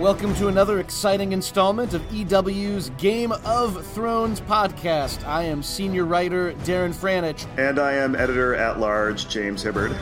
Welcome to another exciting installment of EW's Game of Thrones podcast. I am senior writer Darren Franich. And I am editor at large James Hibberd.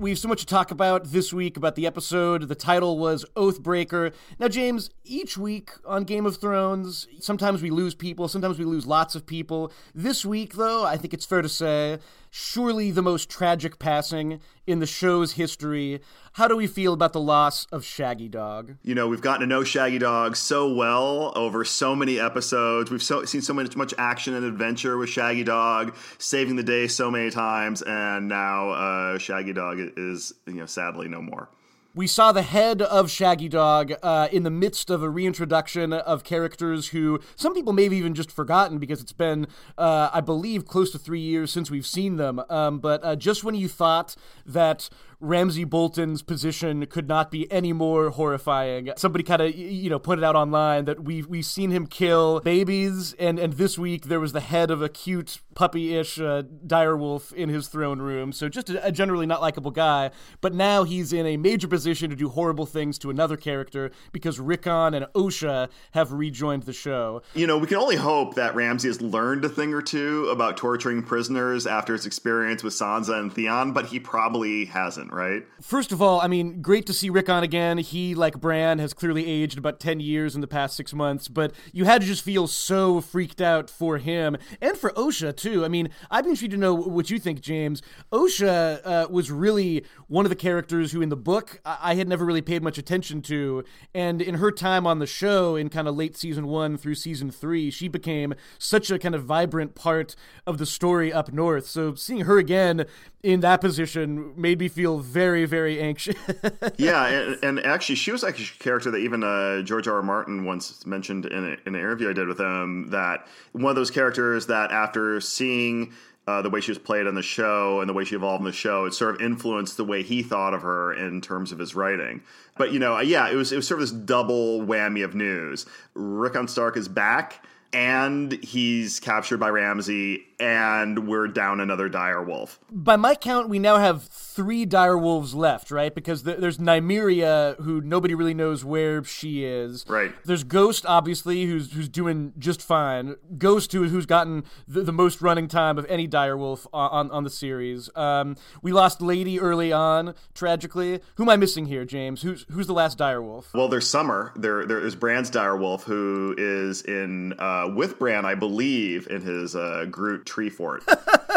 We have so much to talk about this week about the episode. The title was Oathbreaker. Now, James, each week on Game of Thrones, sometimes we lose people, sometimes we lose lots of people. This week, though, I think it's fair to say, surely the most tragic passing in the show's history. How do we feel about the loss of Shaggy Dog? You know, we've gotten to know Shaggy Dog so well over so many episodes. We've so, seen so much, much action and adventure with Shaggy Dog, saving the day so many times, and now uh, Shaggy Dog is, you know, sadly no more. We saw the head of Shaggy Dog uh, in the midst of a reintroduction of characters who some people may have even just forgotten because it's been, uh, I believe, close to three years since we've seen them. Um, but uh, just when you thought that Ramsay Bolton's position could not be any more horrifying. Somebody kind of you know pointed out online that we we've seen him kill babies, and and this week there was the head of a cute puppy-ish uh, direwolf in his throne room. So just a, a generally not likable guy. But now he's in a major position to do horrible things to another character because Rickon and Osha have rejoined the show. You know, we can only hope that Ramsay has learned a thing or two about torturing prisoners after his experience with Sansa and Theon, but he probably hasn't right? First of all, I mean, great to see Rickon again. He, like Bran, has clearly aged about 10 years in the past six months, but you had to just feel so freaked out for him and for Osha, too. I mean, I'd be interested to know what you think, James. Osha uh, was really one of the characters who, in the book, I-, I had never really paid much attention to. And in her time on the show, in kind of late season one through season three, she became such a kind of vibrant part of the story up north. So seeing her again in that position made me feel very, very anxious. yeah, and, and, actually, she was actually a character that even uh, George R. R. Martin once mentioned in, a, in an interview I did with him that one of those characters that after seeing uh, the way she was played on the show and the way she evolved in the show, it sort of influenced the way he thought of her in terms of his writing. But you know, yeah, it was it was sort of this double whammy of news. Rickon Stark is back and he's captured by Ramsay, and we're down another dire wolf. By my count, we now have three dire wolves left, right? Because there's Nymeria, who nobody really knows where she is. Right. There's Ghost, obviously, who's who's doing just fine. Ghost, who who's gotten the, the most running time of any dire wolf on on the series. Um, we lost Lady early on, tragically. Who am I missing here, James? Who's who's the last dire wolf? Well, there's Summer. There there is Bran's dire wolf, who is in. Uh, with Bran, I believe, in his uh, Groot tree fort.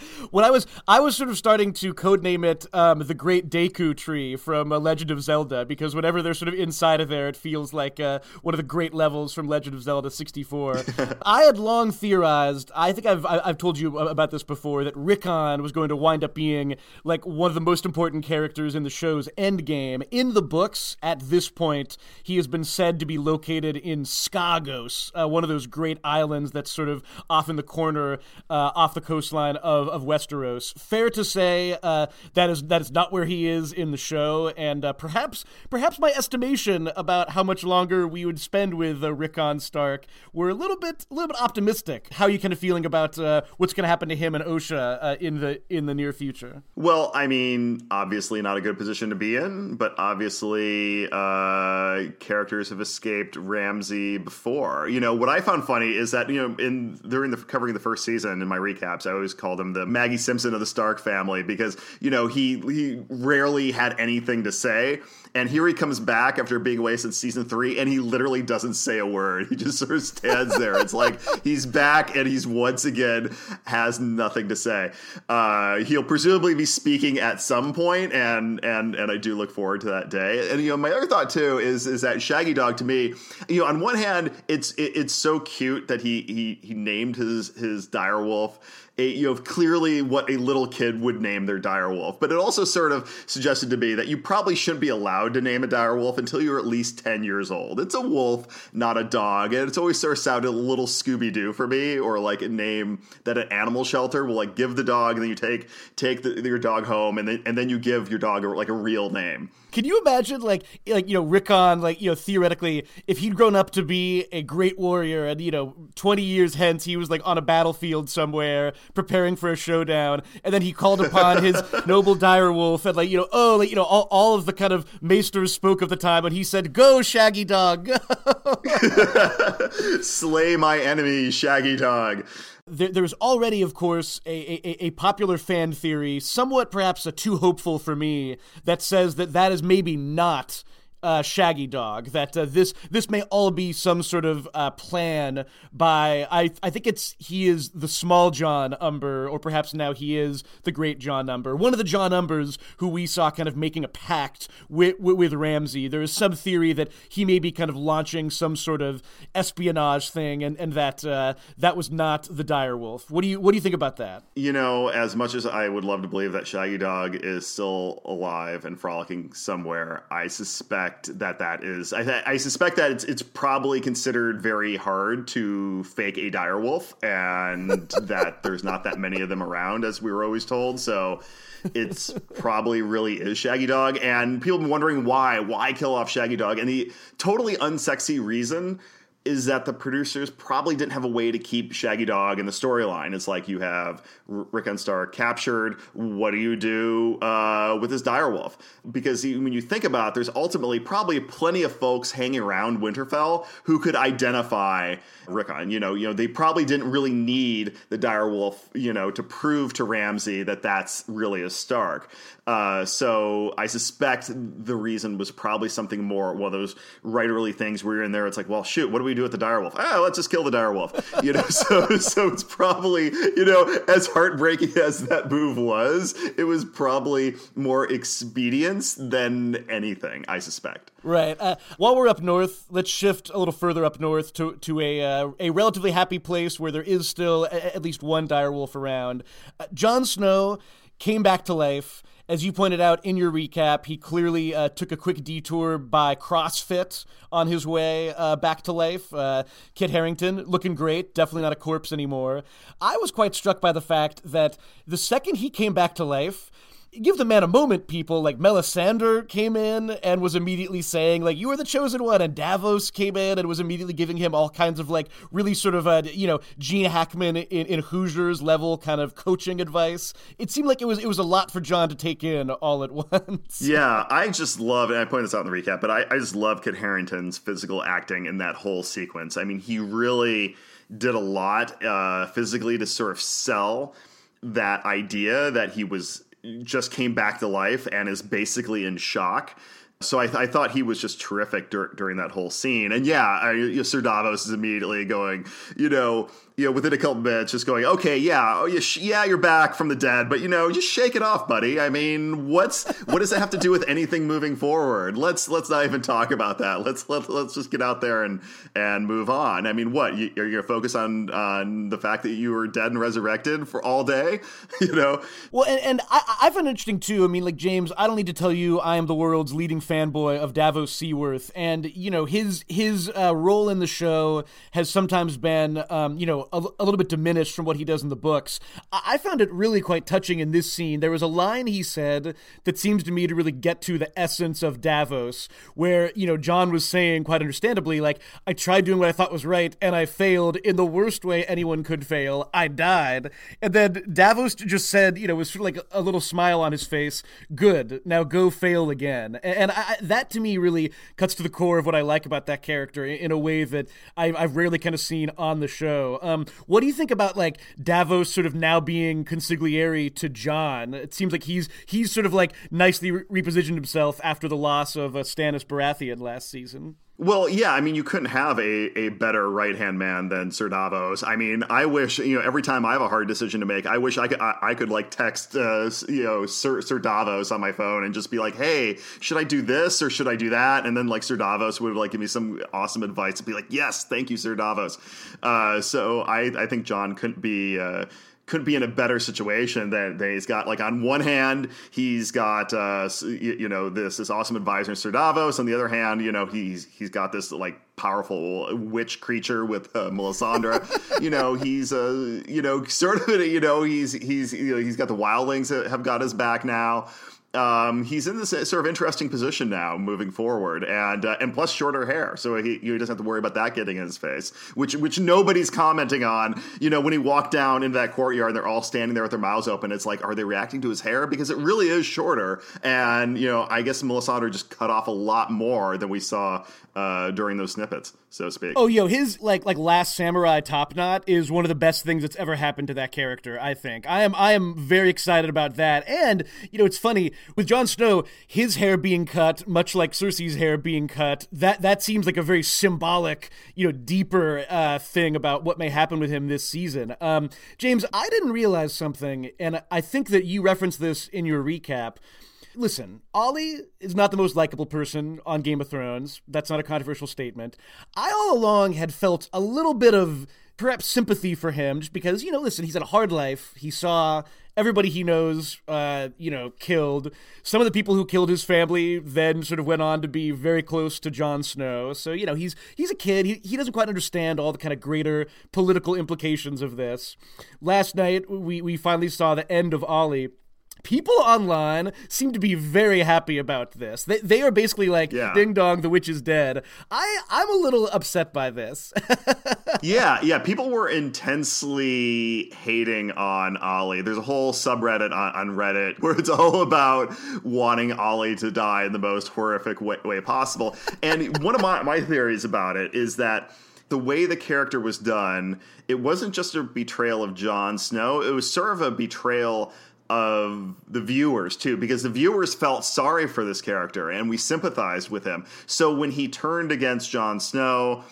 when I was I was sort of starting to codename it um, the Great Deku Tree from uh, Legend of Zelda because whenever they're sort of inside of there, it feels like uh, one of the great levels from Legend of Zelda 64. I had long theorized. I think I've I've told you about this before that Rickon was going to wind up being like one of the most important characters in the show's endgame. In the books, at this point, he has been said to be located in Skagos, uh, one of those great islands that's sort of off in the corner, uh, off the coastline of of, of Westeros. Fair to say uh, that is that is not where he is in the show, and uh, perhaps perhaps my estimation about how much longer we would spend with uh, Rickon Stark were a little bit a little bit optimistic. How you kind of feeling about uh, what's going to happen to him and Osha uh, in the in the near future? Well, I mean, obviously not a good position to be in, but obviously uh, characters have escaped Ramsay before. You know what I found funny is that you know in during the covering the first season in my recaps, I always called him the Maggie Simpson of the Stark family because you know he he rarely had anything to say, and here he comes back after being away since season three, and he literally doesn't say a word. He just sort of stands there. It's like he's back, and he's once again has nothing to say. Uh, he'll presumably be speaking at some point, and and and I do look forward to that day. And you know, my other thought too is is that Shaggy Dog to me, you know, on one hand, it's it, it's so cute that he he he named his his direwolf a, you know clearly what a little kid would name their direwolf. But it also sort of suggested to me that you probably shouldn't be allowed to name a direwolf until you're at least ten years old. It's a wolf, not a dog, and it's always sort of sounded a little Scooby Doo for me, or like a name that an animal shelter will like give the dog, and then you take take the, your dog home, and then and then you give your dog a, like a real name. Can you imagine, like, like you know, Rickon, like you know, theoretically, if he'd grown up to be a great warrior, and you know, twenty years hence he was like on a battlefield somewhere, preparing for a showdown, and then he called upon his noble direwolf and like you know oh like you know all, all of the kind of maesters spoke of the time, and he said, "Go, Shaggy Dog." Slay my enemy, Shaggy Dog. There, there's already, of course, a, a, a, popular fan theory, somewhat perhaps a too hopeful for me, that says that that is maybe not uh, Shaggy Dog. That uh, this this may all be some sort of uh, plan by I I think it's he is the small Jon Umber, or perhaps now he is the great Jon Umber, one of the Jon Umbers who we saw kind of making a pact with with, with Ramsay. There is some theory that he may be kind of launching some sort of espionage thing, and and that uh, that was not the direwolf. What do you what do you think about that? You know, as much as I would love to believe that Shaggy Dog is still alive and frolicking somewhere, I suspect suspect that that is. I, I suspect that it's, it's probably considered very hard to fake a direwolf, and that there's not that many of them around, as we were always told. So it's probably really is Shaggy Dog, and people have been wondering why. Why kill off Shaggy Dog? And the totally unsexy reason is that the producers probably didn't have a way to keep Shaggy Dog in the storyline. It's like you have Rickon Stark captured. What do you do uh, with this direwolf? Because when you think about it, there's ultimately probably plenty of folks hanging around Winterfell who could identify Rickon. You know, you know, they probably didn't really need the direwolf, you know, to prove to Ramsay that that's really a Stark. Uh, so I suspect the reason was probably something more Well, those writerly things where you're in there. It's like, well, shoot, what do we do with the direwolf? Ah, let's just kill the direwolf. You know, so so it's probably you know as heartbreaking as that move was, it was probably more expedience than anything. I suspect. Right. Uh, while we're up north, let's shift a little further up north to to a uh, a relatively happy place where there is still a, at least one direwolf around. Uh, Jon Snow came back to life as you pointed out in your recap, he clearly uh, took a quick detour by CrossFit on his way uh, back to life. Uh, Kit Harington looking great, definitely not a corpse anymore. I was quite struck by the fact that the second he came back to life, give the man a moment, people. Like Melisandre came in and was immediately saying, like, you are the chosen one. And Davos came in and was immediately giving him all kinds of, like, really sort of, a, you know, Gene Hackman in, in Hoosiers level kind of coaching advice. It seemed like it was it was a lot for Jon to take in all at once. Yeah, I just love, and I point this out in the recap, but I, I just love Kit Harington's physical acting in that whole sequence. I mean, he really did a lot uh, physically to sort of sell that idea that he was just came back to life and is basically in shock. So I, th- I thought he was just terrific dur- during that whole scene. And yeah, I, you know, Ser Davos is immediately going, you know, you know, within a couple minutes, just going, okay, yeah, oh, yeah, sh- yeah, you're back from the dead, but you know, just shake it off, buddy. I mean, what's what does it have to do with anything moving forward? Let's let's not even talk about that. Let's let, let's just get out there and and move on. I mean, what you, are you focus on on the fact that you were dead and resurrected for all day? you know. Well, and, and I, I find it interesting too. I mean, like James, I don't need to tell you, I am the world's leading fanboy of Davos Seaworth, and you know his his uh, role in the show has sometimes been, um, you know a, a, little bit diminished from what he does in the books. I, I found it really quite touching in this scene. There was a line he said that seems to me to really get to the essence of Davos, where, you know, Jon was saying, quite understandably, like, I tried doing what I thought was right, and I failed in the worst way anyone could fail. I died. And then Davos just said, you know, was sort of like a little smile on his face, good, now go fail again. And I, that to me really cuts to the core of what I like about that character in a way that I've, I've rarely kind of seen on the show. Um, what do you think about like Davos sort of now being consigliere to Jon? It seems like he's he's sort of like nicely re- repositioned himself after the loss of uh, Stannis Baratheon last season. Well, yeah, I mean, you couldn't have a, a better right hand man than Ser Davos. I mean, I wish you know every time I have a hard decision to make, I wish I could I, I could like text uh, you know Ser Ser Davos on my phone and just be like, hey, should I do this or should I do that? And then like Ser Davos would like give me some awesome advice and be like, yes, thank you, Ser Davos. Uh, so I I think Jon couldn't be. Uh, couldn't be in a better situation than, than he's got. Like on one hand, he's got uh, you, you, know this this awesome advisor in Ser Davos. On the other hand, you know he's he's got this like powerful witch creature with uh, Melisandre. you know he's uh, you know sort of you know he's he's you know, he's got the wildlings that have got his back now. Um, he's in this sort of interesting position now moving forward, and uh, and plus shorter hair, so he, doesn't have to worry about that getting in his face, which which nobody's commenting on. You know, when he walked down into that courtyard, and they're all standing there with their mouths open. It's like, are they reacting to his hair because it really is shorter? And you know, I guess Melisandre just cut off a lot more than we saw uh, during those snippets, so to speak. Oh, yo, his like like Last Samurai top knot is one of the best things that's ever happened to that character. I think I am I am very excited about that, and you know, it's funny with Jon Snow, his hair being cut, much like Cersei's hair being cut, that that seems like a very symbolic, you know, deeper uh, thing about what may happen with him this season. Um, James, I didn't realize something, and I think that you referenced this in your recap. Listen, Olly is not the most likable person on Game of Thrones. That's not a controversial statement. I all along had felt a little bit of perhaps sympathy for him just because, you know, listen, he's had a hard life. He saw everybody he knows, uh, you know, killed. Some of the people who killed his family then sort of went on to be very close to Jon Snow. So you know, he's he's a kid. He he doesn't quite understand all the kind of greater political implications of this. Last night we we finally saw the end of Olly people online seem to be very happy about this. They, they are basically like, yeah. "Ding dong, the witch is dead." I I'm a little upset by this. yeah, yeah. People were intensely hating on Olly. There's a whole subreddit on, on Reddit where it's all about wanting Olly to die in the most horrific way, way possible. And one of my my theories about it is that the way the character was done, it wasn't just a betrayal of Jon Snow. It was sort of a betrayal of the viewers too because the viewers felt sorry for this character and we sympathized with him so when he turned against Jon Snow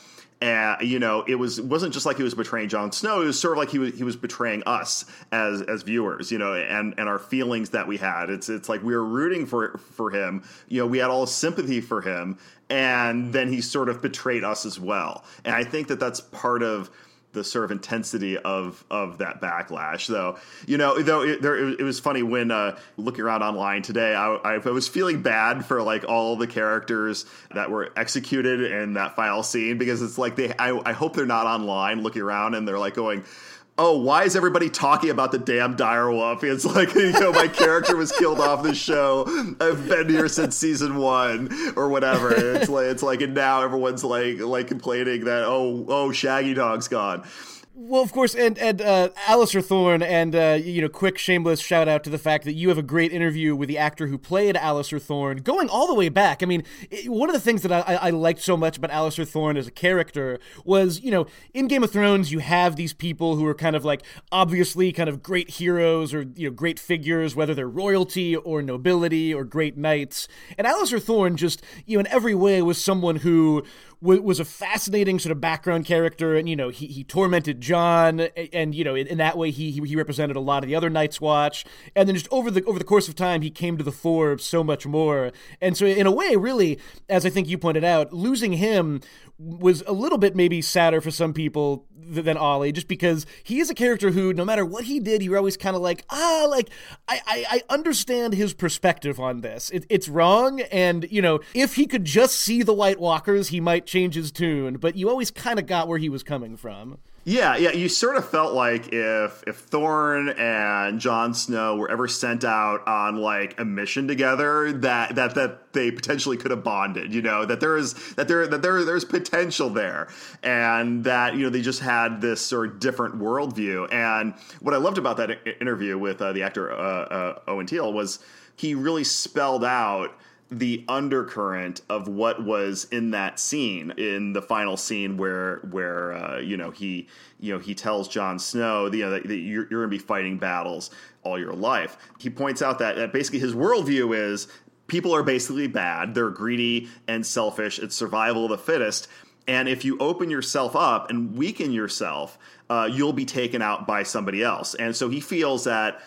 uh, you know, it was wasn't just like he was betraying Jon Snow. It was sort of like he was he was betraying us as as viewers, you know, and and our feelings that we had. It's it's like we were rooting for for him. You know, we had all sympathy for him, and then he sort of betrayed us as well. And I think that that's part of the sort of intensity of of that backlash. Though you know, though it, there, it was funny when uh, looking around online today, I, I, was feeling bad for like all the characters that were executed in that final scene because it's like they. I, I hope they're not online looking around and they're like going oh, why is everybody talking about the damn direwolf? It's like, you know, my character was killed off the show. I've been here since season one or whatever. It's like, it's like, and now everyone's like, like complaining that, oh, oh, Shaggy Dog's gone. Well, of course, and and uh, Alliser Thorne, and uh, you know, quick shameless shout out to the fact that you have a great interview with the actor who played Alliser Thorne, going all the way back. I mean, it, one of the things that I, I liked so much about Alliser Thorne as a character was, you know, in Game of Thrones, you have these people who are kind of like obviously kind of great heroes or you know great figures, whether they're royalty or nobility or great knights, and Alliser Thorne just you know in every way was someone who was a fascinating sort of background character, and you know he, he tormented Jon, and you know in, in that way he, he represented a lot of the other Night's Watch, and then just over the over the course of time he came to the fore so much more, and so in a way, really, as I think you pointed out, losing him was a little bit maybe sadder for some people than Olly, just because he is a character who, no matter what he did, you're always kind of like, ah, like I, I, I, understand his perspective on this. It, it's wrong, and you know, if he could just see the White Walkers, he might change his tune. But you always kind of got where he was coming from. Yeah, yeah. You sort of felt like if if Thorne and Jon Snow were ever sent out on like a mission together, that that that they potentially could have bonded. You know that there is that there that there there's potential there, and that you know they just had this sort of different worldview. And what I loved about that interview with uh, the actor uh, uh, Owen Teale was he really spelled out the undercurrent of what was in that scene in the final scene where where uh, you know he you know he tells Jon Snow you know that, that you're, you're going to be fighting battles all your life. He points out that, that basically his worldview is people are basically bad. They're greedy and selfish. It's survival of the fittest. And if you open yourself up and weaken yourself, uh, you'll be taken out by somebody else. And so he feels that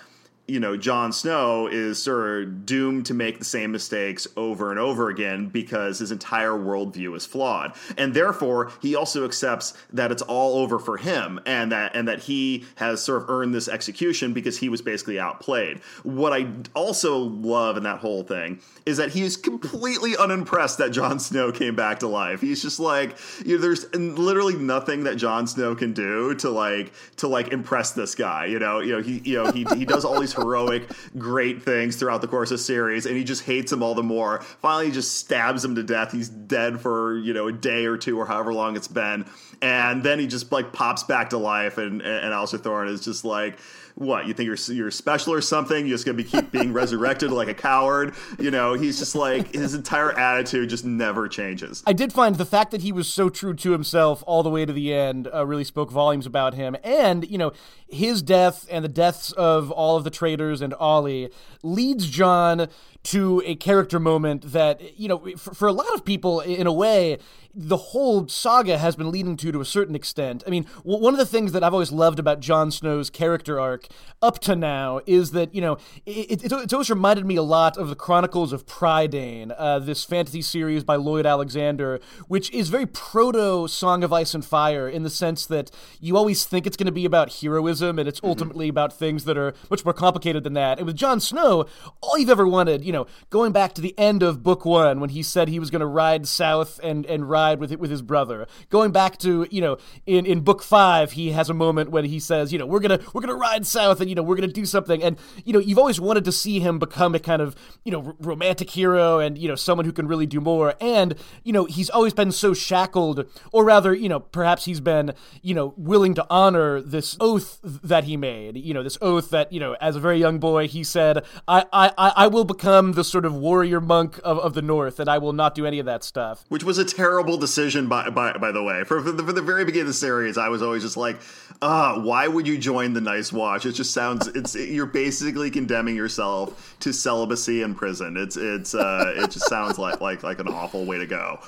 you know, Jon Snow is sort of doomed to make the same mistakes over and over again because his entire worldview is flawed. And therefore, he also accepts that it's all over for him and that and that he has sort of earned this execution because he was basically outplayed. What I also love in that whole thing is that he is completely unimpressed that Jon Snow came back to life. He's just like, you know, there's literally nothing that Jon Snow can do to like to like impress this guy. You know, you know, he you know, he he does all these heroic, great things throughout the course of series, and he just hates him all the more. Finally, he just stabs him to death. He's dead for you know a day or two or however long it's been, and then he just like pops back to life, and and Alliser Thorne is just like what you think you're you're special or something? You're just gonna be keep being resurrected like a coward. You know, he's just like his entire attitude just never changes. I did find the fact that he was so true to himself all the way to the end uh, really spoke volumes about him. And you know, his death and the deaths of all of the traitors and Olly leads Jon to a character moment that you know for, for a lot of people in a way the whole saga has been leading to to a certain extent. I mean, w- one of the things that I've always loved about Jon Snow's character arc up to now is that you know it, it, it's always reminded me a lot of the Chronicles of Prydain, uh, this fantasy series by Lloyd Alexander, which is very proto Song of Ice and Fire in the sense that you always think it's going to be about heroism and it's mm-hmm. ultimately about things that are much more complicated than that. And with Jon Snow, all you've ever wanted, you know, going back to the end of book one when he said he was going to ride south and and ride with with his brother. Going back to you know in in book five, he has a moment when he says, you know, we're gonna we're gonna ride south and you know we're gonna do something. And you know you've always wanted to see him become a kind of you know r- romantic hero and you know someone who can really do more. And you know he's always been so shackled, or rather, you know perhaps he's been you know willing to honor this oath that he made. You know this oath that you know as a very young boy he said, I I I will become the sort of warrior monk of, of the North, and I will not do any of that stuff. Which was a terrible decision by by by the way. For, for the, for the very beginning of the series, I was always just like, ah, why would you join the Night's Watch? It just sounds it's you're basically condemning yourself to celibacy in prison. It's it's uh, it just sounds like like like an awful way to go.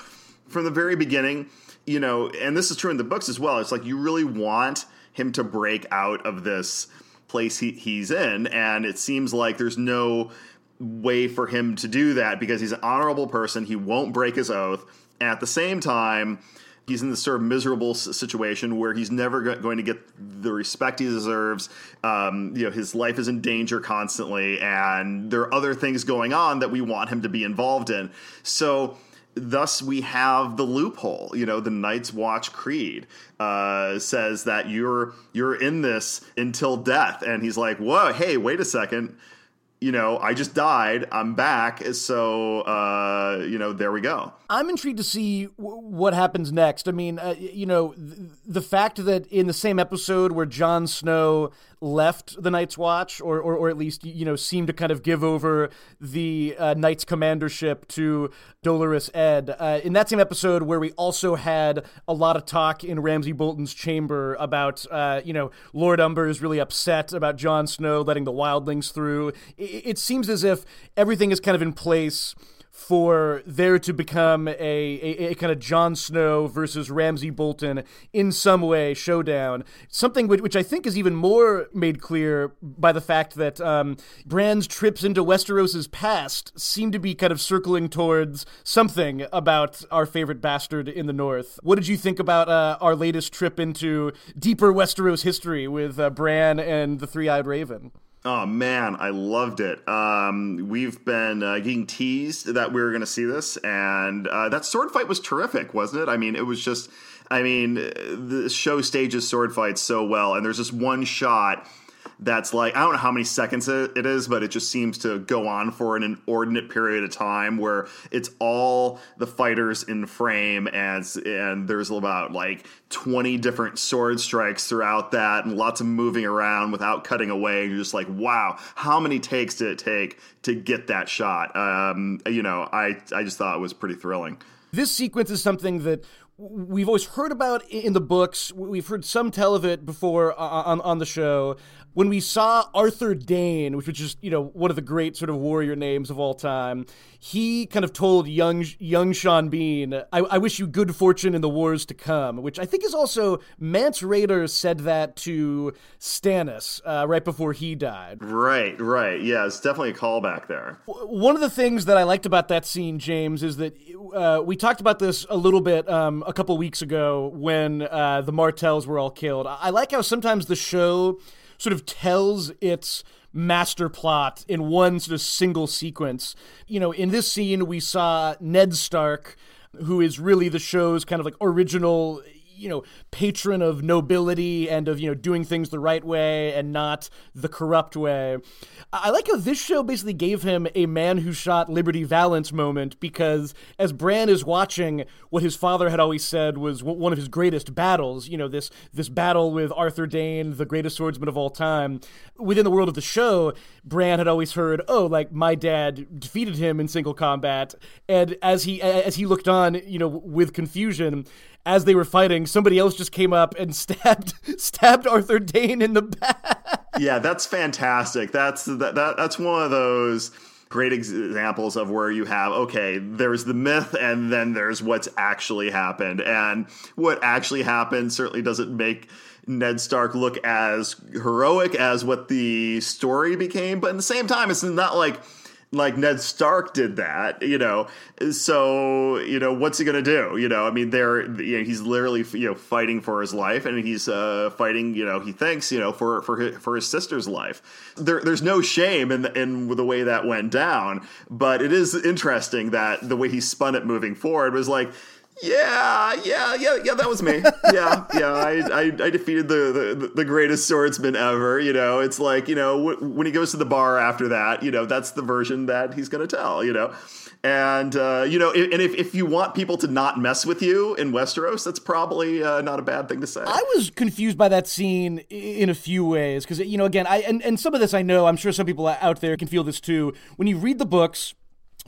From the very beginning, you know, and this is true in the books as well. It's like you really want him to break out of this place he, he's in, and it seems like there's no way for him to do that because he's an honorable person. He won't break his oath. And At the same time, he's in this sort of miserable situation where he's never going to get the respect he deserves. Um, you know, his life is in danger constantly, and there are other things going on that we want him to be involved in. So. Thus, we have the loophole. You know, the Night's Watch Creed uh, says that you're you're in this until death, and he's like, "Whoa, hey, wait a second you know, I just died. I'm back. So, uh, you know, there we go. I'm intrigued to see w- what happens next. I mean, uh, you know, th- the fact that in the same episode where Jon Snow left the Night's Watch, or, or, or at least, you know, seemed to kind of give over the uh, Knight's commandership to Dolorous Ed. uh, in that same episode where we also had a lot of talk in Ramsay Bolton's chamber about, uh, you know, Lord Umber is really upset about Jon Snow letting the wildlings through. It, it seems as if everything is kind of in place for there to become a, a, a, kind of Jon Snow versus Ramsay Bolton in some way showdown. Something which, which I think is even more made clear by the fact that um, Bran's trips into Westeros's past seem to be kind of circling towards something about our favorite bastard in the North. What did you think about uh, our latest trip into deeper Westeros history with uh, Bran and the Three Eyed Raven? Oh man, I loved it. Um, we've been uh, getting teased that we were going to see this, and uh, that sword fight was terrific, wasn't it? I mean, it was just. I mean, the show stages sword fights so well, and there's this one shot that's like I don't know how many seconds it is, but it just seems to go on for an inordinate period of time where it's all the fighters in frame and and there's about like 20 different sword strikes throughout that and lots of moving around without cutting away. You're just like, wow, how many takes did it take to get that shot? Um, you know, I I just thought it was pretty thrilling. This sequence is something that we've always heard about in the books. We've heard some tell of it before on on the show when we saw Arthur Dayne, which was just you know one of the great sort of warrior names of all time, he kind of told young young Sean Bean, I, I, wish you good fortune in the wars to come," which I think is also Mance Rayder said that to Stannis uh, right before he died. Right, right, yeah, it's definitely a callback there. One of the things that I liked about that scene, James, is that uh, we talked about this a little bit um, a couple weeks ago when uh, the Martells were all killed. I like how sometimes the show sort of tells its master plot in one sort of single sequence. You know, in this scene, we saw Ned Stark, who is really the show's kind of like original you know, patron of nobility and of, you know, doing things the right way and not the corrupt way. I like how this show basically gave him a man who shot Liberty Valance moment because as Bran is watching what his father had always said was one of his greatest battles, you know, this this battle with Arthur Dayne, the greatest swordsman of all time, within the world of the show, Bran had always heard, "Oh, like my dad defeated him in single combat." And as he as he looked on, you know, with confusion, as they were fighting, somebody else just came up and stabbed stabbed Arthur Dayne in the back. yeah, that's fantastic. That's that, that that's one of those great examples of where you have okay there's the myth and then there's what's actually happened and what actually happened certainly doesn't make Ned Stark look as heroic as what the story became but at the same time it's not like like Ned Stark did that, you know. So, you know, what's he going to do? You know, I mean, there, you know, he's literally, you know, fighting for his life, and he's uh, fighting, you know, he thinks, you know, for for his, for his sister's life. There, there's no shame in the, in the way that went down, but it is interesting that the way he spun it moving forward was like yeah, yeah, yeah, yeah. That was me. Yeah, yeah. I, I, I defeated the, the, the greatest swordsman ever. You know, it's like you know w- when he goes to the bar after that. You know, that's the version that he's going to tell. You know, and uh, you know, and if if you want people to not mess with you in Westeros, that's probably uh, not a bad thing to say. I was confused by that scene in a few ways because you know, again, I and and some of this I know. I'm sure some people out there can feel this too. When you read the books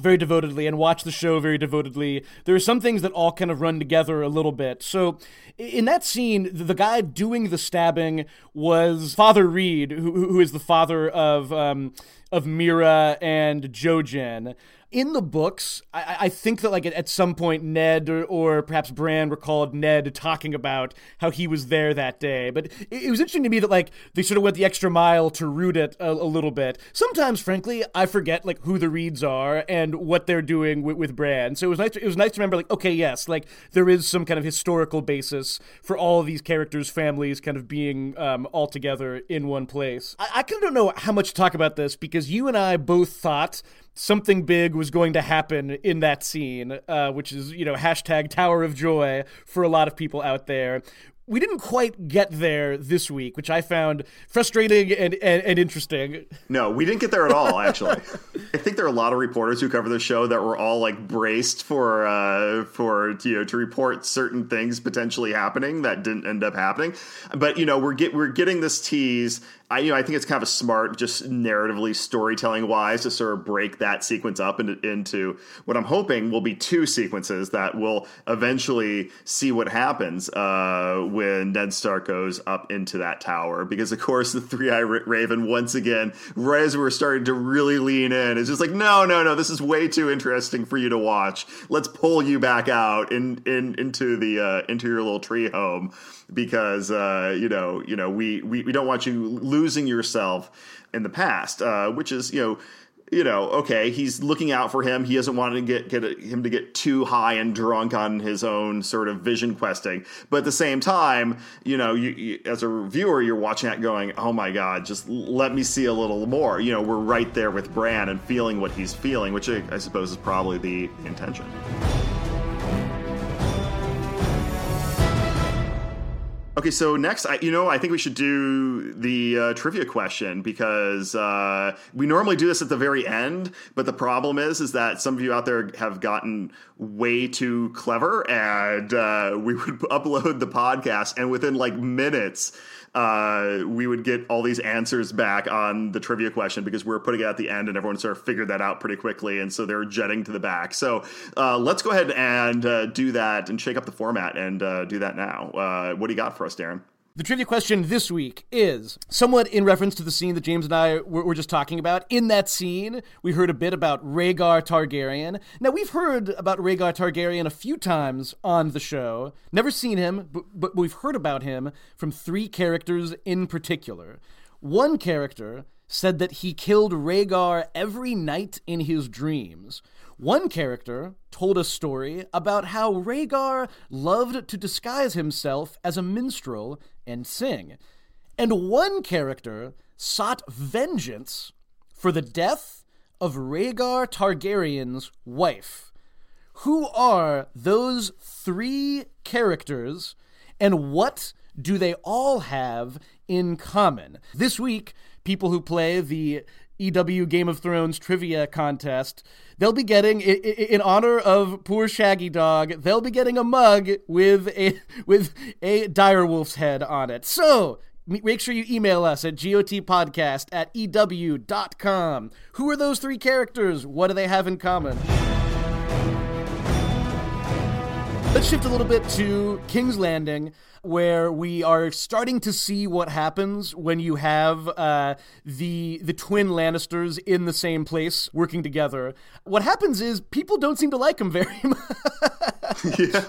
very devotedly and watch the show very devotedly. There are some things that all kind of run together a little bit. So, in that scene, the guy doing the stabbing was Father Reed, who, who is the father of um, of Meera and Jojen in the books, I, I, think that like at, some point Ned or, or, perhaps Bran recalled Ned talking about how he was there that day. But it, it, was interesting to me that like they sort of went the extra mile to root it a, a, little bit. Sometimes, frankly, I forget like who the Reeds are and what they're doing with, with Bran. So it was nice. To, it was nice to remember like okay, yes, like there is some kind of historical basis for all of these characters' families kind of being um, all together in one place. I, I kind of don't know how much to talk about this because you and I both thought something big was going to happen in that scene, uh, which is, you know, hashtag Tower of Joy for a lot of people out there we didn't quite get there this week, which I found frustrating and, and, and interesting. No, we didn't get there at all, actually. I think there are a lot of reporters who cover the show that were all like braced for uh, for you know to report certain things potentially happening that didn't end up happening. But you know, we're get we're getting this tease I you know I think it's kind of a smart, just narratively storytelling wise, to sort of break that sequence up into, into what I'm hoping will be two sequences that will eventually see what happens uh, when Ned Stark goes up into that tower. Because of course the Three Eye Raven once again, right as we're starting to really lean in, is just like no no no, this is way too interesting for you to watch. Let's pull you back out in, in into the uh, into your little tree home because uh, you know you know we, we we don't want you losing yourself in the past, uh, which is you know you know, okay, he's looking out for him. He doesn't want to get get him to get too high and drunk on his own sort of vision questing. But at the same time, you know, you, you, as a viewer, you're watching that going, "Oh my god, just let me see a little more." You know, we're right there with Bran and feeling what he's feeling, which I, I suppose is probably the intention. Okay, so next, I, you know, I think we should do the uh, trivia question because uh, we normally do this at the very end, but the problem is, is that some of you out there have gotten way too clever, and uh, we would upload the podcast, and within like minutes, uh, we would get all these answers back on the trivia question because we were putting it at the end and everyone sort of figured that out pretty quickly. And so they're jetting to the back. So uh, let's go ahead and uh, do that and shake up the format and uh, do that now. Uh, what do you got for us, Darren? The trivia question this week is somewhat in reference to the scene that James and I were, were, just talking about. In that scene, we heard a bit about Rhaegar Targaryen. Now, we've heard about Rhaegar Targaryen a few times on the show. Never seen him, but, but we've heard about him from three characters in particular. One character said that he killed Rhaegar every night in his dreams. One character told a story about how Rhaegar loved to disguise himself as a minstrel and sing. And one character sought vengeance for the death of Rhaegar Targaryen's wife. Who are those three characters, And what do they all have in common? This week, people who play the EW Game of Thrones trivia contest, they'll be getting in honor of poor Shaggy Dog, they'll be getting a mug with a with a direwolf's head on it. So, make sure you email us at gotpodcast at ew.com. Who are those three characters? What do they have in common? Let's shift a little bit to King's Landing, where we are starting to see what happens when you have uh, the the twin Lannisters in the same place working together. What happens is people don't seem to like them very much. yeah.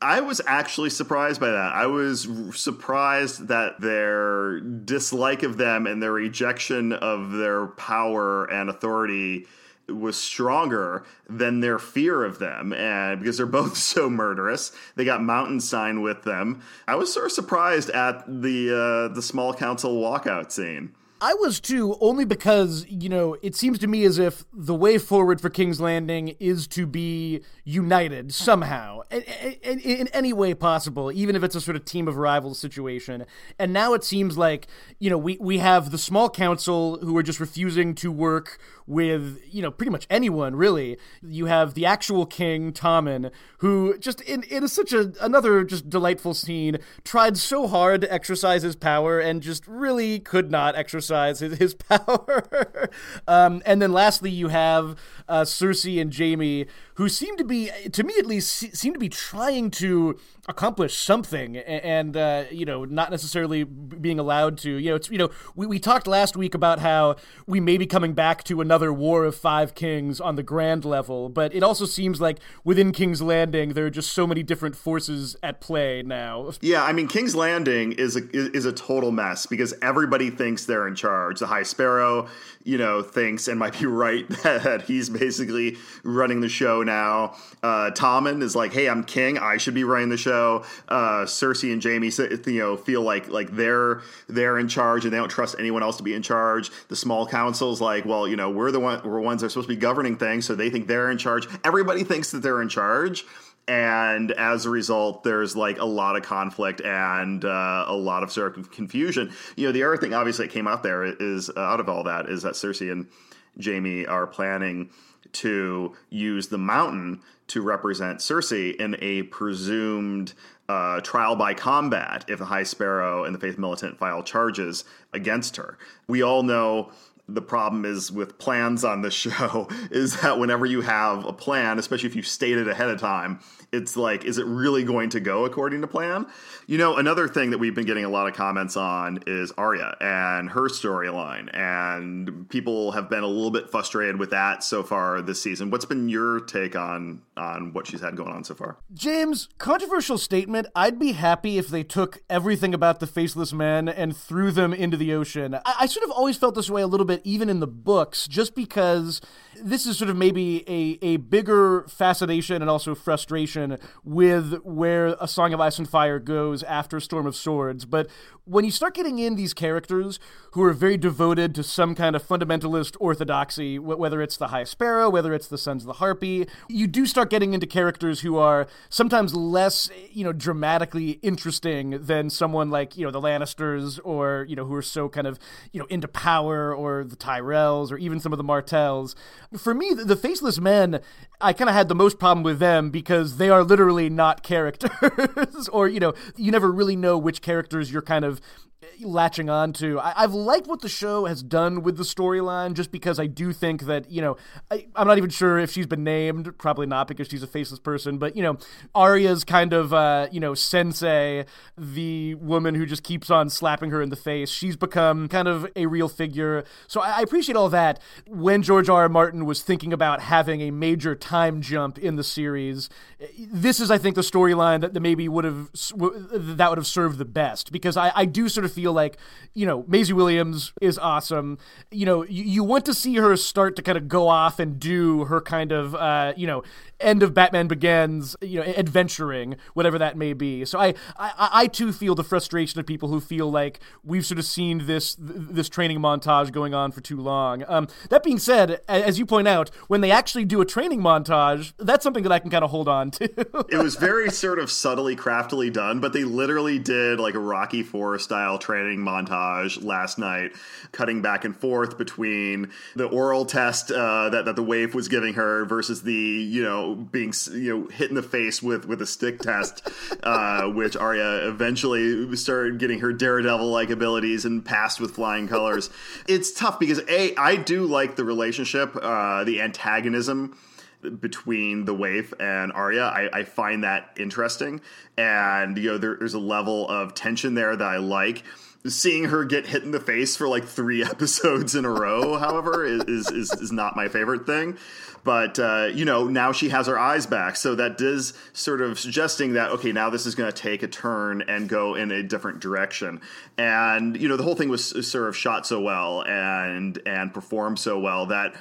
I was actually surprised by that. I was surprised that their dislike of them and their rejection of their power and authority was stronger than their fear of them and because they're both so murderous. They got mountain sign with them. I was sort of surprised at the uh, the small council walkout scene. I was too, only because, you know, it seems to me as if the way forward for King's Landing is to be united somehow, in, in, in, any way possible, even if it's a sort of team of rivals situation. And now it seems like, you know, we, we have the small council who are just refusing to work with, you know, pretty much anyone, really. You have the actual king, Tommen, who just in, in such a, another just delightful scene, tried so hard to exercise his power and just really could not exercise his, his power. um, and then lastly, you have uh, Cersei and Jaime, who seem to be, to me at least, seem to be trying to accomplish something and uh, you know not necessarily being allowed to you know it's you know we, we talked last week about how we may be coming back to another war of five kings on the grand level but it also seems like within king's landing there are just so many different forces at play now. Yeah i mean king's landing is a is a total mess because everybody thinks they're in charge. The high sparrow you know thinks and might be right that he's basically running the show now. Uh tommen is like hey i'm king. I should be running the show. Uh, Cersei and Jaime, you know, feel like like they're they're in charge and they don't trust anyone else to be in charge. The small council's like, well, you know, we're the one we're ones that are supposed to be governing things, so they think they're in charge. Everybody thinks that they're in charge and as a result there's like a lot of conflict and uh, a lot of sort of confusion you know the other thing obviously that came out there is uh, out of all that is that cersei and jaime are planning to use the mountain to represent Cersei in a presumed uh, trial by combat if the High Sparrow and the Faith Militant file charges against her. We all know the problem is with plans on the show is that whenever you have a plan, especially if you state it ahead of time, it's like, is it really going to go according to plan? You know, another thing that we've been getting a lot of comments on is Arya and her storyline, and people have been a little bit frustrated with that so far this season. What's been your take on on what she's had going on so far? James, controversial statement. I'd be happy if they took everything about the faceless men and threw them into the ocean. I, I sort of always felt this way a little bit, even in the books, just because this is sort of maybe a, a bigger fascination and also frustration with where A Song of Ice and Fire goes after Storm of Swords. But when you start getting in these characters who are very devoted to some kind of fundamentalist orthodoxy, whether it's the High Sparrow, whether it's the Sons of the Harpy, you do start getting into characters who are sometimes less, you know, dramatically interesting than someone like, you know, the Lannisters or, you know, who are so kind of, you know, into power or the Tyrells or even some of the Martells for me, the Faceless Men, I kind of had the most problem with them because they are literally not characters, or you know, you never really know which characters you're kind of latching on to. I, have liked what the show has done with the storyline, just because I do think that you know I, am not even sure if she's been named. Probably not because she's a faceless person. But you know, Arya's kind of uh, you know sensei, the woman who just keeps on slapping her in the face. She's become kind of a real figure. So I, I appreciate all that. When George R. R. Martin was thinking about having a major time jump in the series, this is I think the storyline that, maybe would have that would have served the best because I, I do sort of sort of feel like, you know, Maisie Williams is awesome. You know, you, you want to see her start to kind of go off and do her kind of, uh, you know, end of Batman Begins, you know, adventuring, whatever that may be. So I, I, I too feel the frustration of people who feel like we've sort of seen this this training montage going on for too long. Um, that being said, as you point out, when they actually do a training montage, that's something that I can kind of hold on to. it was very sort of subtly, craftily done, but they literally did like a Rocky Four style training montage last night, cutting back and forth between the oral test uh, that that the waif was giving her versus the you know being you know hit in the face with with a stick test, uh, which Arya eventually started getting her daredevil like abilities and passed with flying colors. It's tough because a I do like the relationship, uh, the antagonism between the waif and Arya. I, I find that interesting, and you know there, there's a level of tension there that I like seeing her get hit in the face for like three episodes in a row, however, is, is, is not my favorite thing. But uh, you know, now she has her eyes back, so that does sort of suggesting that okay, now this is going to take a turn and go in a different direction. And you know, the whole thing was sort of shot so well and and performed so well that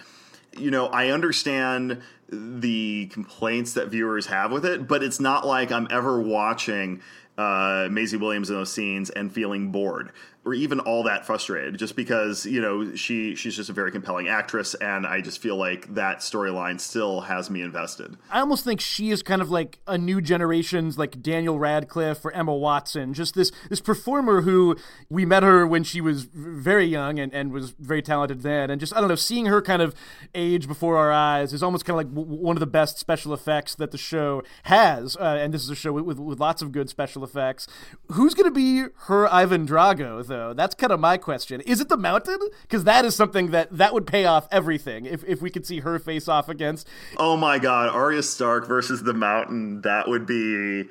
you know, I understand the complaints that viewers have with it, but it's not like I'm ever watching uh, Maisie Williams in those scenes and feeling bored or even all that frustrated just because you know she she's just a very compelling actress and i just feel like that storyline still has me invested. I almost think she is kind of like a new generation's like daniel radcliffe or emma watson just this this performer who we met her when she was very young and, and was very talented then and just i don't know seeing her kind of age before our eyes is almost kind of like w- one of the best special effects that the show has uh, and this is a show with, with, with lots of good special effects who's going to be her ivan drago though? That's kind of my question. Is it the mountain? Because that is something that that would pay off everything if if we could see her face off against. Oh my God, Arya Stark versus the mountain. That would be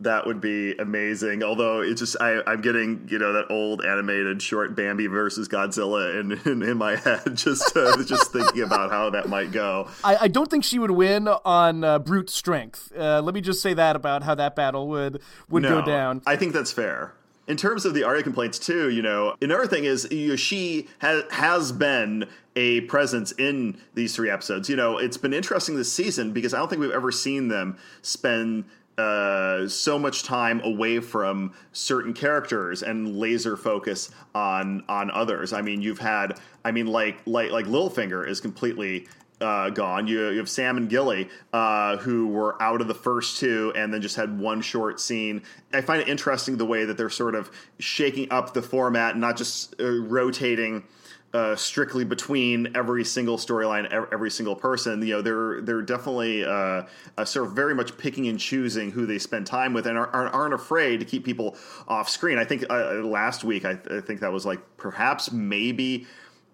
that would be amazing. Although it's just I, am getting you know that old animated short Bambi versus Godzilla in in, in my head just uh, just thinking about how that might go. I, I don't think she would win on uh, brute strength. Uh, let me just say that about how that battle would would no, go down. I think that's fair in terms of the Arya complaints too, you know, another thing is you know, she has has been a presence in these three episodes. You know, it's been interesting this season because I don't think we've ever seen them spend uh, so much time away from certain characters and laser focus on on others. I mean, you've had, I mean, like like like Littlefinger is completely uh, gone. You, you, have Sam and Gilly, uh, who were out of the first two and then just had one short scene. I find it interesting the way that they're sort of shaking up the format, not just uh, rotating. Uh, strictly between every single storyline, every single person, you know, they're they're definitely uh, uh, sort of very much picking and choosing who they spend time with, and are, aren't afraid to keep people off screen. I think uh, last week, I, I think that was like perhaps maybe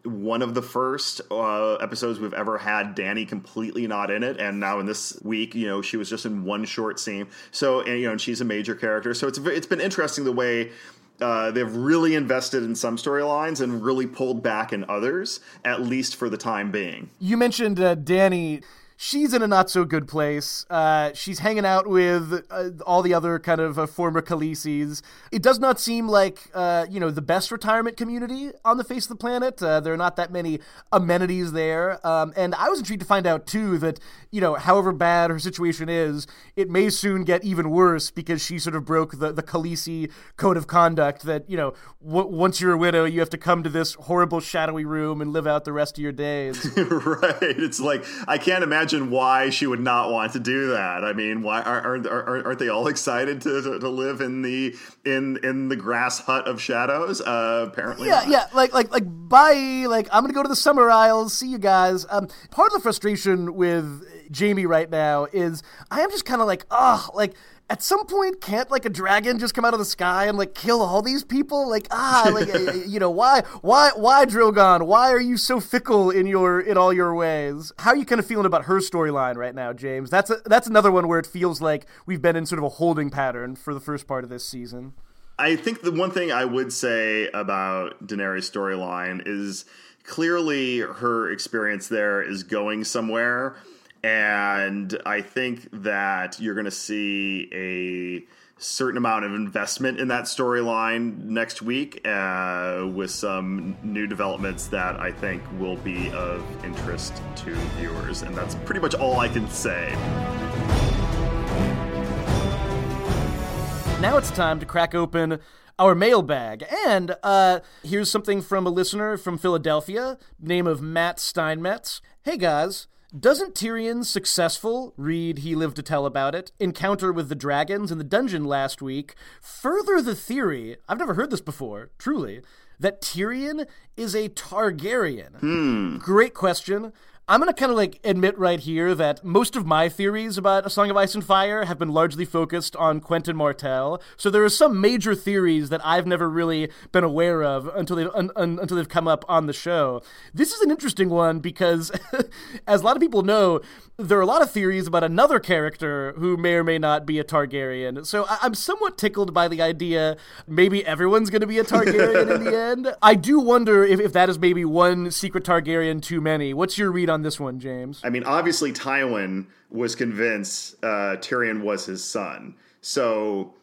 one of the first uh, episodes we've ever had Dany completely not in it, and now in this week, you know, she was just in one short scene. So, and, you know, and she's a major character. So it's it's been interesting the way. Uh, they've really invested in some storylines and really pulled back in others, at least for the time being. You mentioned uh, Dany she's in a not so good place. Uh, she's hanging out with uh, all the other kind of uh, former Khaleesi's. It does not seem like uh, you know the best retirement community on the face of the planet. Uh, there are not that many amenities there, um, and I was intrigued to find out too that you know however bad her situation is, it may soon get even worse because she sort of broke the the Khaleesi code of conduct that you know w- once you're a widow you have to come to this horrible shadowy room and live out the rest of your days. right. It's like I can't imagine imagine why she would not want to do that. I mean, why aren't aren't, aren't they all excited to, to, to, live in the in in the grass hut of shadows? Uh, apparently, yeah, not. yeah. Like like like bye. Like I'm gonna go to the summer isles. See you guys. Um, part of the frustration with Jamie right now is I am just kind of like, oh, like at some point can't like a dragon just come out of the sky and like kill all these people? Like ah like you know why why why drogon? Why are you so fickle in your in all your ways? How are you kind of feeling about her storyline right now james? That's a, that's another one where it feels like we've been in sort of a holding pattern for the first part of this season. I think the one thing i would say about daenerys storyline is clearly her experience there is going somewhere and I think that you're going to see a certain amount of investment in that storyline next week uh, with some new developments that I think will be of interest to viewers. And that's pretty much all I can say. Now it's time to crack open our mailbag. And uh, here's something from a listener from Philadelphia, name of Matt Steinmetz. Hey guys, doesn't Tyrion's successful, read He Lived to Tell About It, encounter with the dragons in the dungeon last week further the theory, I've never heard this before, truly, that Tyrion is a Targaryen? Hmm. Great question. I'm going to kind of like admit right here that most of my theories about A Song of Ice and Fire have been largely focused on Quentyn Martell. So there are some major theories that I've never really been aware of until they've un, un, until they've come up on the show. This is an interesting one because, as a lot of people know, there are a lot of theories about another character who may or may not be a Targaryen. So I- I'm somewhat tickled by the idea maybe everyone's going to be a Targaryen in the end. I do wonder if, if that is maybe one secret Targaryen too many. What's your read on this one, James? I mean, obviously, Tywin was convinced uh, Tyrion was his son. So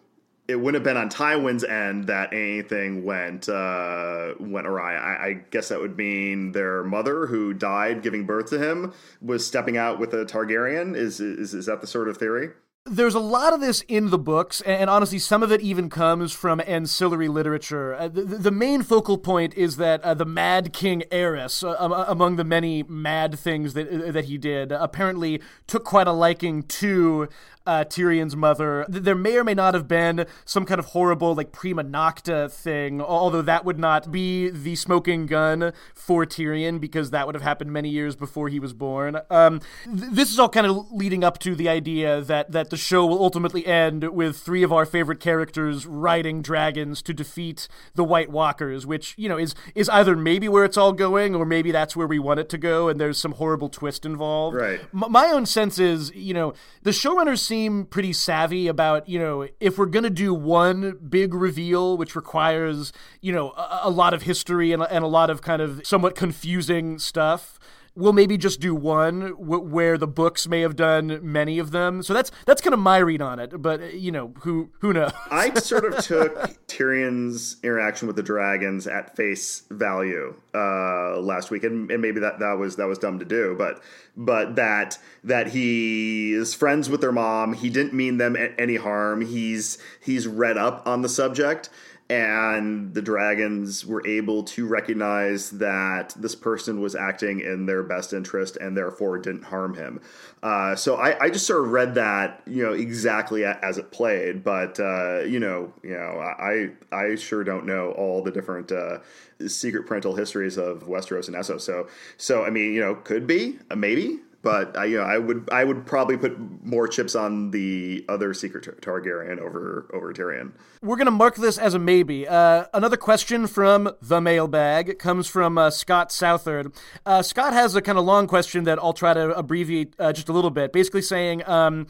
it wouldn't have been on Tywin's end that anything went uh, went awry. I, I guess that would mean their mother, who died giving birth to him, was stepping out with a Targaryen. Is is, is that the sort of theory? There's a lot of this in the books, and honestly, some of it even comes from ancillary literature. Uh, the, the, main focal point is that uh, the Mad King Aerys, uh, among the many mad things that uh, that he did, apparently took quite a liking to uh, Tyrion's mother. There may or may not have been some kind of horrible, like, prima nocta thing, although that would not be the smoking gun for Tyrion because that would have happened many years before he was born. Um, th- this is all kind of leading up to the idea that, that the show will ultimately end with three of our favorite characters riding dragons to defeat the White Walkers, which, you know, is, is either maybe where it's all going or maybe that's where we want it to go and there's some horrible twist involved. Right. M- my own sense is, you know, the showrunners seem pretty savvy about, you know, if we're going to do one big reveal, which requires, you know, a, a lot of history and, and a lot of kind of somewhat confusing stuff, we'll maybe just do one w- where the books may have done many of them. So that's that's kind of my read on it. But you know, who who knows? I sort of took Tyrion's interaction with the dragons at face value uh, last week, and, and maybe that, that was that was dumb to do, but but that that he is friends with their mom. He didn't mean them any harm. He's he's read up on the subject and the dragons were able to recognize that this person was acting in their best interest and therefore didn't harm him. Uh, so I, I, just sort of read that, you know, exactly as it played. But uh, you know, you know, I I sure don't know all the different uh, secret parental histories of Westeros and Essos. So so I mean, you know, could be, maybe but I, you know, I would I would probably put more chips on the other secret tar- Targaryen over over Tyrion. We're gonna mark this as a maybe. Uh, another question from the mailbag comes from uh, Scott Southard. Uh, Scott has a kind of long question that I'll try to abbreviate uh, just a little bit. Basically saying. Um,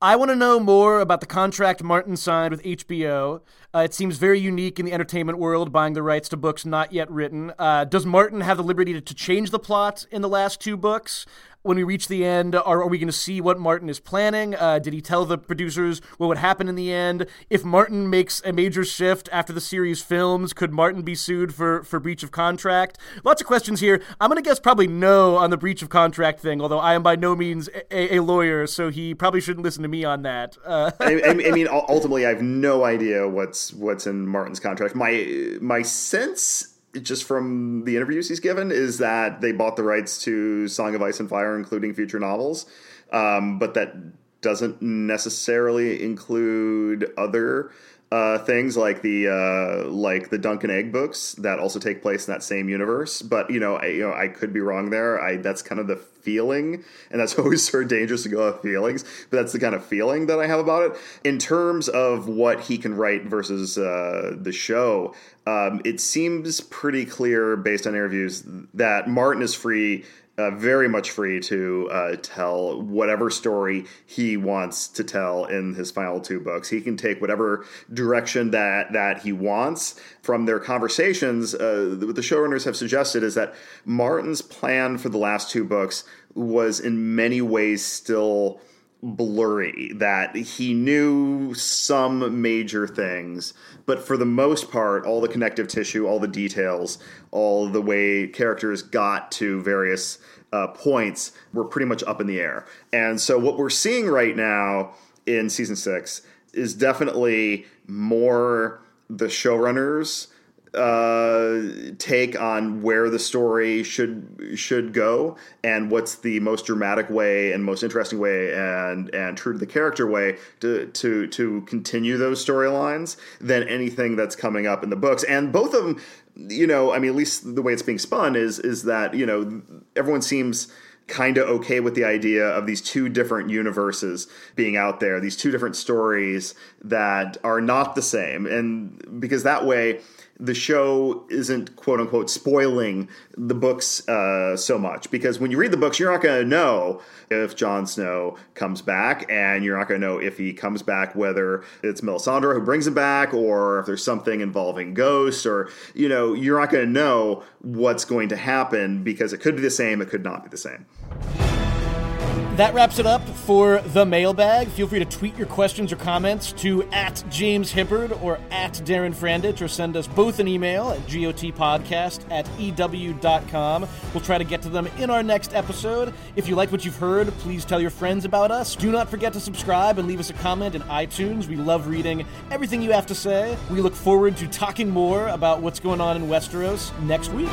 I want to know more about the contract Martin signed with HBO. Uh, it seems very unique in the entertainment world, buying the rights to books not yet written. Uh, does Martin have the liberty to, to, change the plot in the last two books? When we reach the end, are, are we going to see what Martin is planning? Uh, did he tell the producers what would happen in the end? If Martin makes a major shift after the series films, could Martin be sued for, for breach of contract? Lots of questions here. I'm going to guess probably no on the breach of contract thing, although I am by no means a, a lawyer, so he probably shouldn't listen to me on that. Uh, I, I, mean, ultimately, I have no idea what's what's in Martin's contract. My my sense just from the interviews he's given is that they bought the rights to Song of Ice and Fire, including future novels, um, but that doesn't necessarily include other uh, things like the uh, like the Dunk and Egg books that also take place in that same universe. But you know, I, you know, I could be wrong there. I that's kind of the feeling, and that's always sort of dangerous to go off feelings. But that's the kind of feeling that I have about it. In terms of what he can write versus uh, the show, um, it seems pretty clear based on interviews that Martin is free uh, very much free to uh, tell whatever story he wants to tell in his final two books. He can take whatever direction that that he wants. From their conversations, uh, what the showrunners have suggested is that Martin's plan for the last two books was in many ways still blurry that he knew some major things but for the most part all the connective tissue all the details all the way characters got to various uh, points were pretty much up in the air. And so what we're seeing right now in season six is definitely more the showrunners uh, take on where the story should should go and what's the most dramatic way and most interesting way and and true to the character way to to to continue those storylines than anything that's coming up in the books and both of them you know i mean at least the way it's being spun is is that you know everyone seems kind of okay with the idea of these two different universes being out there, these two different stories that are not the same. And because that way, the show isn't quote unquote spoiling the books uh, so much because when you read the books, you're not going to know if Jon Snow comes back, and you're not going to know if he comes back whether it's Melisandre who brings him back, or if there's something involving ghosts, or you know, you're not going to know what's going to happen because it could be the same, it could not be the same. That wraps it up for the mailbag. Feel free to tweet your questions or comments to at James Hibberd or at Darren Franich or send us both an email at gotpodcast at ew.com. We'll try to get to them in our next episode. If you like what you've heard, please tell your friends about us. Do not forget to subscribe and leave us a comment in iTunes. We love reading everything you have to say. We look forward to talking more about what's going on in Westeros next week.